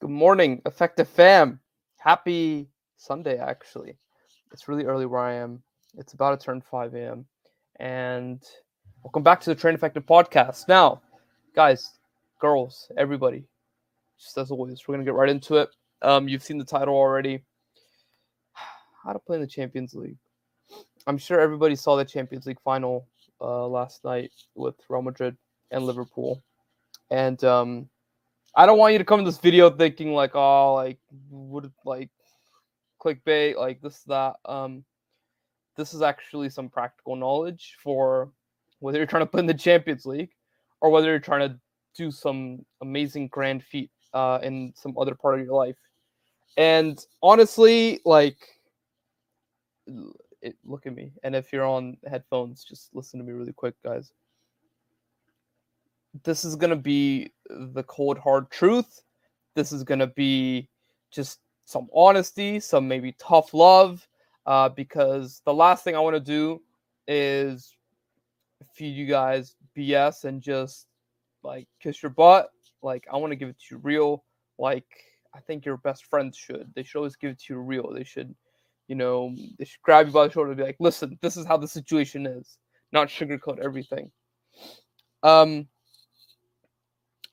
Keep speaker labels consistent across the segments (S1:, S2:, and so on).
S1: Good morning, effective fam. Happy Sunday, actually. It's really early where I am. It's about to turn 5 a.m. And welcome back to the Train Effective podcast. Now, guys, girls, everybody, just as always, we're going to get right into it. Um, you've seen the title already. How to play in the Champions League. I'm sure everybody saw the Champions League final uh, last night with Real Madrid and Liverpool. And um, I don't want you to come in this video thinking like, oh, like would like clickbait, like this, that. Um, this is actually some practical knowledge for whether you're trying to play in the Champions League or whether you're trying to do some amazing grand feat uh, in some other part of your life. And honestly, like, it, look at me. And if you're on headphones, just listen to me really quick, guys this is going to be the cold hard truth. This is going to be just some honesty, some maybe tough love, uh, because the last thing I want to do is feed you guys BS and just like kiss your butt. Like I want to give it to you real. Like I think your best friends should. They should always give it to you real. They should, you know, they should grab you by the shoulder and be like, "Listen, this is how the situation is." Not sugarcoat everything. Um,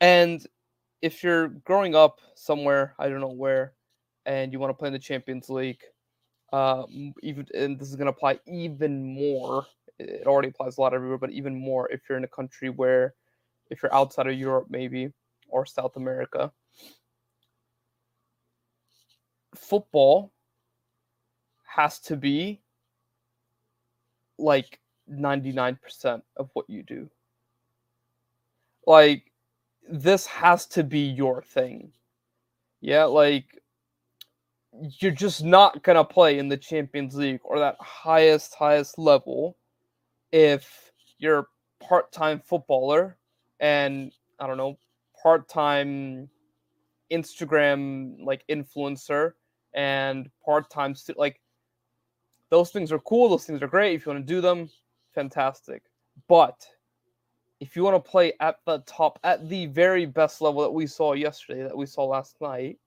S1: and if you're growing up somewhere, I don't know where, and you want to play in the Champions League, uh, even and this is going to apply even more. It already applies a lot everywhere, but even more if you're in a country where, if you're outside of Europe, maybe or South America, football has to be like 99% of what you do. Like this has to be your thing. Yeah, like you're just not gonna play in the Champions League or that highest, highest level if you're a part-time footballer and I don't know, part-time Instagram like influencer and part-time like those things are cool, those things are great. If you want to do them, fantastic. But if you want to play at the top, at the very best level that we saw yesterday, that we saw last night,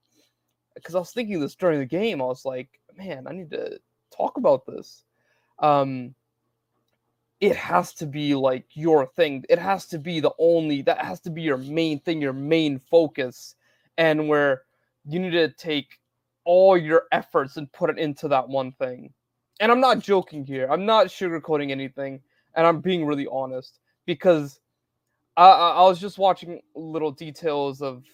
S1: because I was thinking this during the game, I was like, man, I need to talk about this. Um, it has to be like your thing. It has to be the only, that has to be your main thing, your main focus, and where you need to take all your efforts and put it into that one thing. And I'm not joking here. I'm not sugarcoating anything, and I'm being really honest because I, I was just watching little details of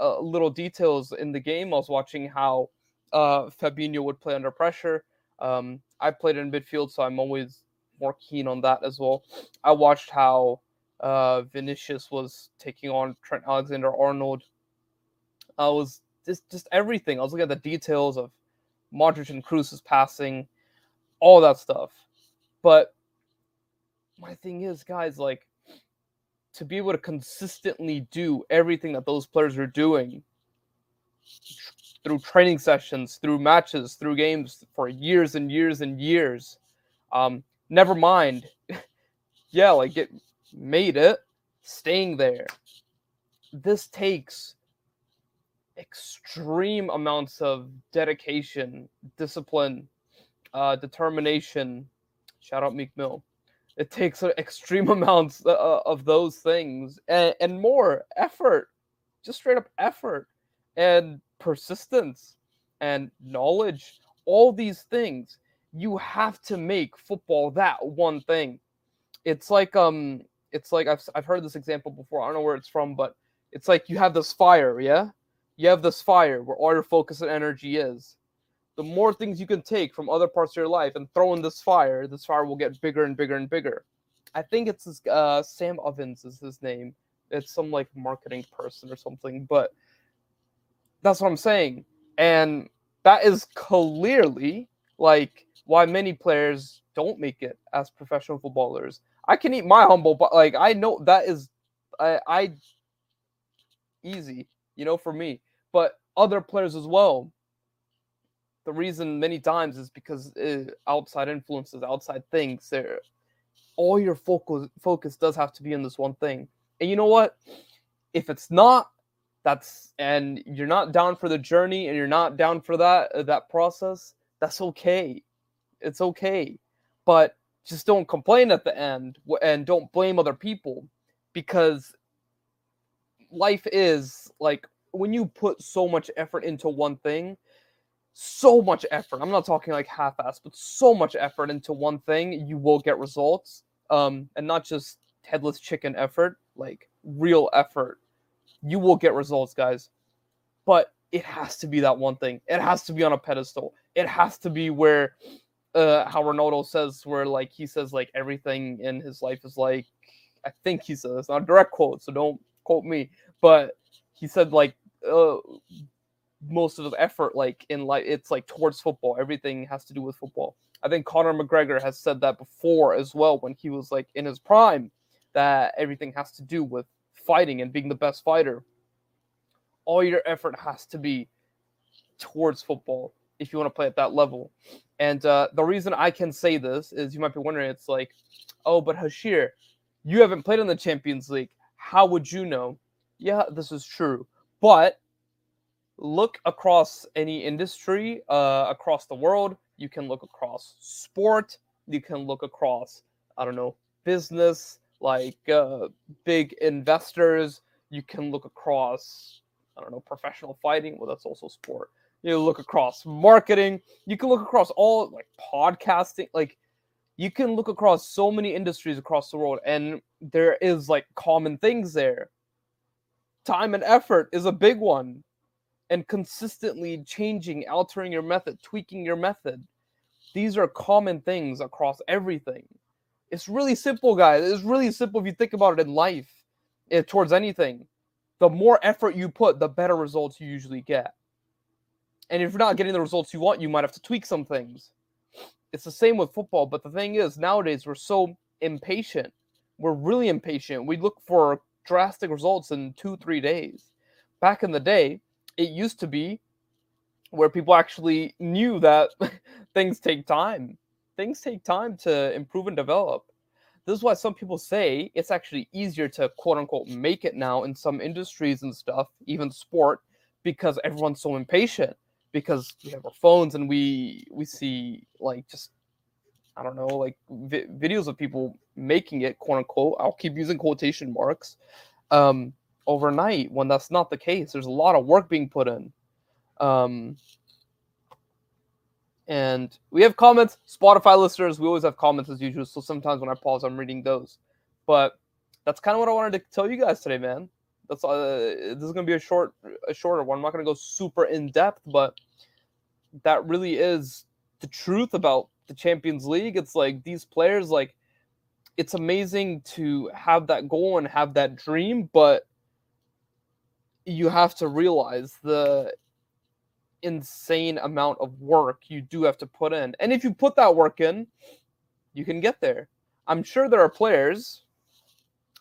S1: uh, little details in the game. I was watching how uh, Fabinho would play under pressure. Um, I played in midfield, so I'm always more keen on that as well. I watched how uh, Vinicius was taking on Trent Alexander Arnold. I was just just everything. I was looking at the details of Modric and Kroos's passing, all that stuff. But my thing is, guys, like to be able to consistently do everything that those players are doing through training sessions, through matches, through games for years and years and years. Um, never mind, yeah, like it made it, staying there. This takes extreme amounts of dedication, discipline, uh, determination. Shout out Meek Mill it takes extreme amounts uh, uh, of those things and, and more effort, just straight up effort and persistence and knowledge. All these things you have to make football that one thing. It's like um, it's like I've I've heard this example before. I don't know where it's from, but it's like you have this fire, yeah. You have this fire where all your focus and energy is the more things you can take from other parts of your life and throw in this fire, this fire will get bigger and bigger and bigger. I think it's this, uh, Sam Ovens is his name. It's some like marketing person or something, but that's what I'm saying. And that is clearly like why many players don't make it as professional footballers. I can eat my humble, but like I know that is I, I easy, you know, for me. But other players as well the reason many times is because uh, outside influences, outside things, there, all your focus focus does have to be on this one thing. And you know what? If it's not, That's and you're not down for the journey and you're not down for that uh, that process. That's okay. It's okay. But just don't complain at the end and don't blame other people because life is like when you put so much effort into one thing, so much effort. I'm not talking like half-ass, but so much effort into one thing, you will get results. Um, and not just headless chicken effort, like real effort. You will get results, guys. But it has to be that one thing. It has to be on a pedestal. It has to be where uh how Ronaldo says where like he says like everything in his life is like I think he says not a direct quote, so don't quote me, but he said like uh, most of the effort like in like it's like towards football. Everything has to do with football. I think Conor McGregor has said that before as well when he was like in his prime that everything has to do with fighting and being the best fighter. All your effort has to be towards football if you want to play at that level. And uh, the reason I can say this is you might be wondering, it's like, oh, but Hashir, you haven't played in the Champions League. How would you know? Yeah, this is true. But look across any industry, uh, across the world. You can look across sport. You can look across, I don't know, business, like uh, big investors. You can look across, I don't know, professional fighting. Well, that's also sport. You look across marketing. You can look across all like podcasting. Like you can look across so many industries across the world, and there is like common things there. Time and effort is a big one and consistently changing, altering your method, tweaking your method. These are common things across everything. It's really simple, guys. It's really simple if you think about it in life, eh, towards anything. The more effort you put, the better results you usually get. And if you're not getting the results you want, you might have to tweak some things. It's the same with football, but the thing is, nowadays we're so impatient. We're really impatient. We look for drastic results in two, three days. Back in the day, it used to be where people actually knew that things take time. Things take time to improve and develop. This is why some people say it's actually easier to quote unquote make it now in some industries and stuff, even sport, because everyone's so impatient. Because we have our phones and we we see like just I don't know like vi- videos of people making it quote unquote. I'll keep using quotation marks. Um, overnight when that's not the case. There's a lot of work being put in. Um, and we have comments, Spotify listeners. We always have comments as usual. So sometimes when I pause, I'm reading those. But that's kind of what I wanted to tell you guys today, man. That's uh, this is gonna be a short, a shorter one. I'm not gonna go super in depth, but that really is the truth about the Champions League. It's like these players, like it's amazing to have that goal and have that dream, but you have to realize the insane amount of work you do have to put in. And if you put that work in, you can get there. I'm sure there are players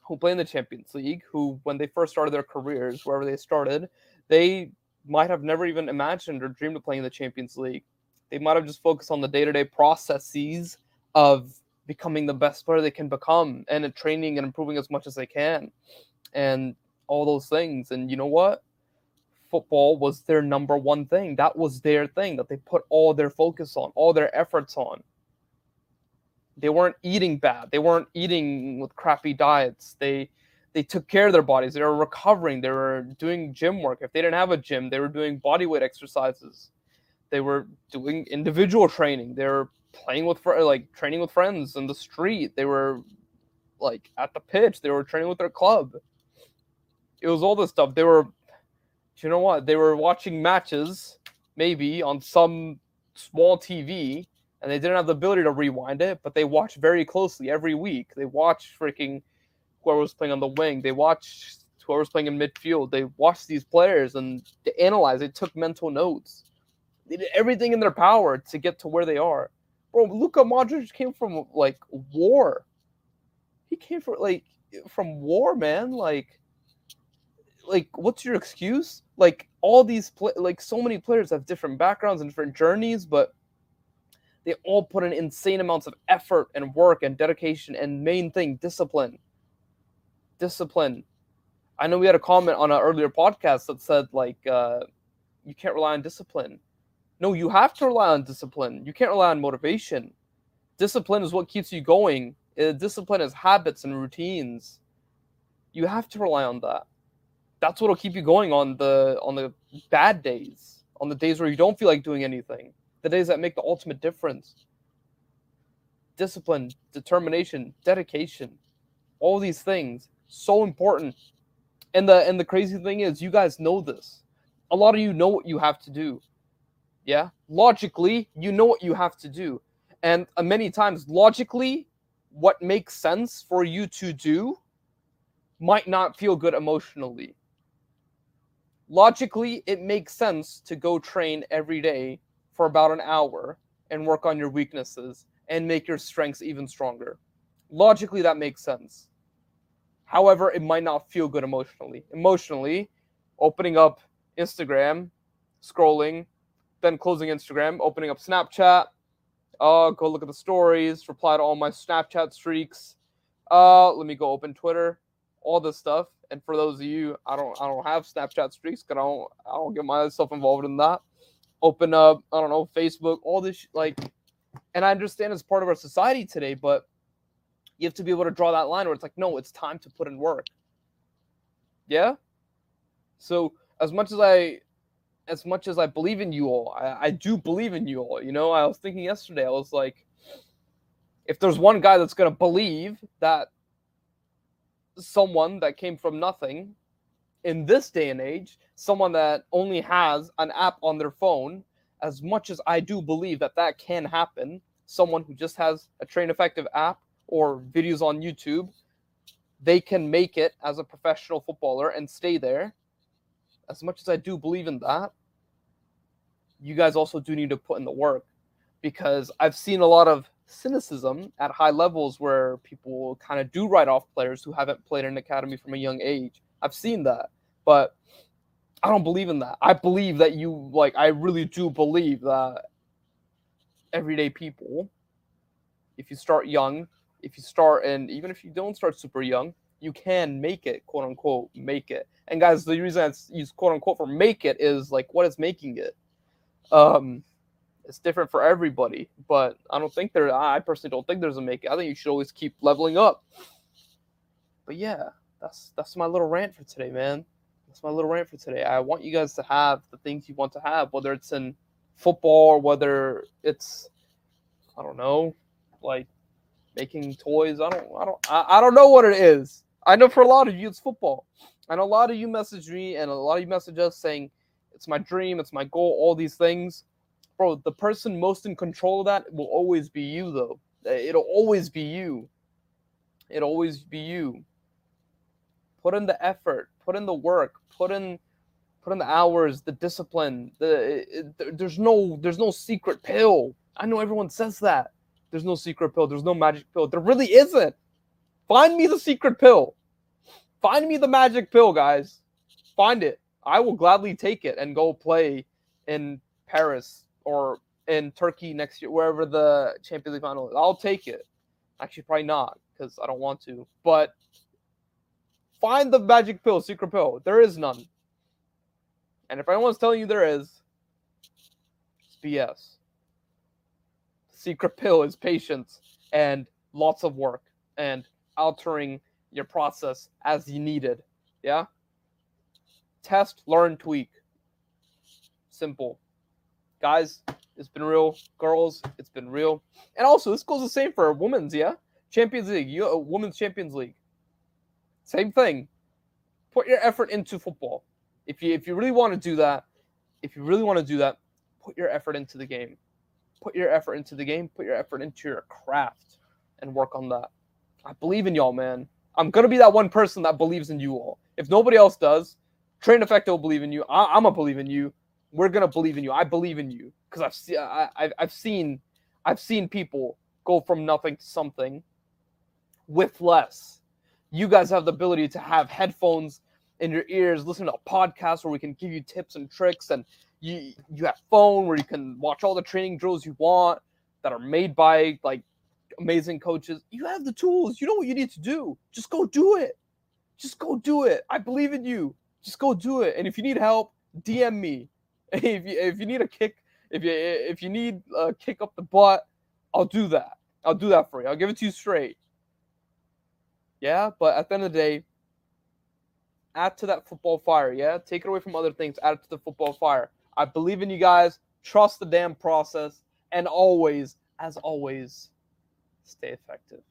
S1: who play in the Champions League who, when they first started their careers, wherever they started, they might have never even imagined or dreamed of playing in the Champions League. They might have just focused on the day to day processes of becoming the best player they can become and training and improving as much as they can. And all those things. And you know what? Football was their number one thing. That was their thing that they put all their focus on, all their efforts on. They weren't eating bad. They weren't eating with crappy diets. They they took care of their bodies. They were recovering. They were doing gym work. If they didn't have a gym, they were doing body weight exercises. They were doing individual training. They were playing with like training with friends in the street. They were like at the pitch. They were training with their club it was all this stuff. They were, you know what? They were watching matches maybe on some small TV, and they didn't have the ability to rewind it, but they watched very closely every week. They watched freaking whoever was playing on the wing. They watched whoever was playing in midfield. They watched these players and they analyzed. They took mental notes. They did everything in their power to get to where they are. Bro, Luka Modric came from like war. He came from like from war, man. Like like what's your excuse? Like all these pl- like so many players have different backgrounds and different journeys, but they all put in insane amounts of effort and work and dedication and main thing discipline. Discipline. I know we had a comment on an earlier podcast that said like uh, you can't rely on discipline. No, you have to rely on discipline. You can't rely on motivation. Discipline is what keeps you going. Uh, discipline is habits and routines. You have to rely on that. That's what'll keep you going on the on the bad days, on the days where you don't feel like doing anything, the days that make the ultimate difference. Discipline, determination, dedication, all these things so important. And the and the crazy thing is, you guys know this. A lot of you know what you have to do. Yeah, logically, you know what you have to do, and uh, many times, logically, what makes sense for you to do might not feel good emotionally. Logically, it makes sense to go train every day for about an hour and work on your weaknesses and make your strengths even stronger. Logically, that makes sense. However, it might not feel good emotionally. Emotionally, opening up Instagram, scrolling, then closing Instagram, opening up Snapchat, uh, go look at the stories, reply to all my Snapchat streaks. Uh, let me go open Twitter, all this stuff. And for those of you, I don't, I don't have Snapchat streaks because I don't, I don't get myself involved in that. Open up, I don't know, Facebook, all this like, and I understand it's part of our society today, but you have to be able to draw that line where it's like, no, it's time to put in work. Yeah. So as much as I as much as I believe in you all, I, I do believe in you all. You know, I was thinking yesterday, I was like, if there's one guy that's gonna believe that someone that came from nothing. In this day and age, someone that only has an app on their phone, as much as I do believe that that can happen, someone who just has a train effective app or videos on YouTube, they can make it as a professional footballer and stay there. As much as I do believe in that, you guys also do need to put in the work because I've seen a lot of cynicism at high levels where people kind of do write off players who haven't played in an academy from a young age. I've seen that, but I don't believe in that. I believe that you like I really do believe that everyday people if you start young, if you start and even if you don't start super young, you can make it, quote unquote, make it. And guys, the reason I use quote unquote for make it is like what is making it. Um, it's different for everybody, but I don't think there. I personally don't think there's a make. I think you should always keep leveling up. But yeah, that's that's my little rant for today, man. That's my little rant for today. I want you guys to have the things you want to have, whether it's in football or whether it's I don't know, like making toys. I don't I don't I, I don't know what it is. I know for a lot of you, it's football. And a lot of you message me and a lot of you message us saying, it's my dream, it's my goal, all these things. Bro, the person most in control of that will always be you, though. Eh, it'll always be you. It'll always be you. Put in the effort, put in the work, put in put in the hours, the discipline. The eh, eh, it, there's no there's no secret pill. I know everyone says that. There's no secret pill. There's no magic pill. There really isn't. Find me the secret pill. Find me the magic pill, guys. Find it. I will gladly take it and go play in Paris or in Turkey next year, wherever the Champions League final is. I'll take it. Actually, probably not because I don't want to. But find the magic pill, secret pill. There is none. And if anyone's telling you there is, it's BS. Secret pill is patience and lots of work and altering your process as you needed. Yeah? Test, learn, tweak. Simple. Guys, it's been real. Girls, it's been real. And also, this goes the same for women's, yeah? Champions League, you uh, Women's Champions League. Same thing. Put your effort into football. If you if you really want to do that, if you really want to do that, put your effort into the game. Put your effort into the game, put your effort into your craft and work on that. I believe in y'all, man. I'm gonna be that one person that believes in you all. If nobody else does, Train Effect will believe in you. I- am gonna believe in you. We're gonna believe in you. I believe in you because I've seen I've I've seen I've seen people go from nothing to something with less. You guys have the ability to have headphones in your ears, listen to a podcast where we can give you tips and tricks, and you you have phone where you can watch all the training drills you want that are made by like amazing coaches. You have the tools. You know what you need to do. Just go do it. just go do it. I believe in you. Just go do it. And if you need help, DM me. If you if you need a kick, if you if you need a kick up the butt, I'll do that. I'll do that for you. I'll give it to you straight. Yeah, but at the end of the day, add to that football fire. Yeah, take it away from other things. Add it to the football fire. I believe in you guys. Trust the damn process, and always, as always, stay effective.